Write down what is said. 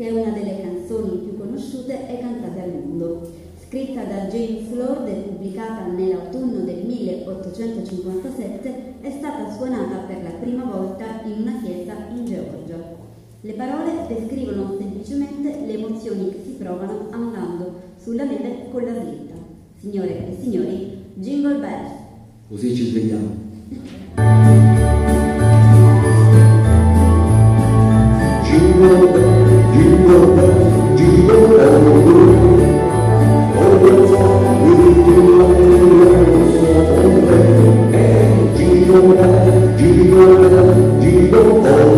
che è una delle canzoni più conosciute e cantate al mondo. Scritta da James Lord e pubblicata nell'autunno del 1857, è stata suonata per la prima volta in una chiesa in Georgia. Le parole descrivono semplicemente le emozioni che si provano andando sulla neve con la dritta. Signore e signori, Jingle Bells! Così ci svegliamo. Jingle Bells! Gino, Gino, Gino,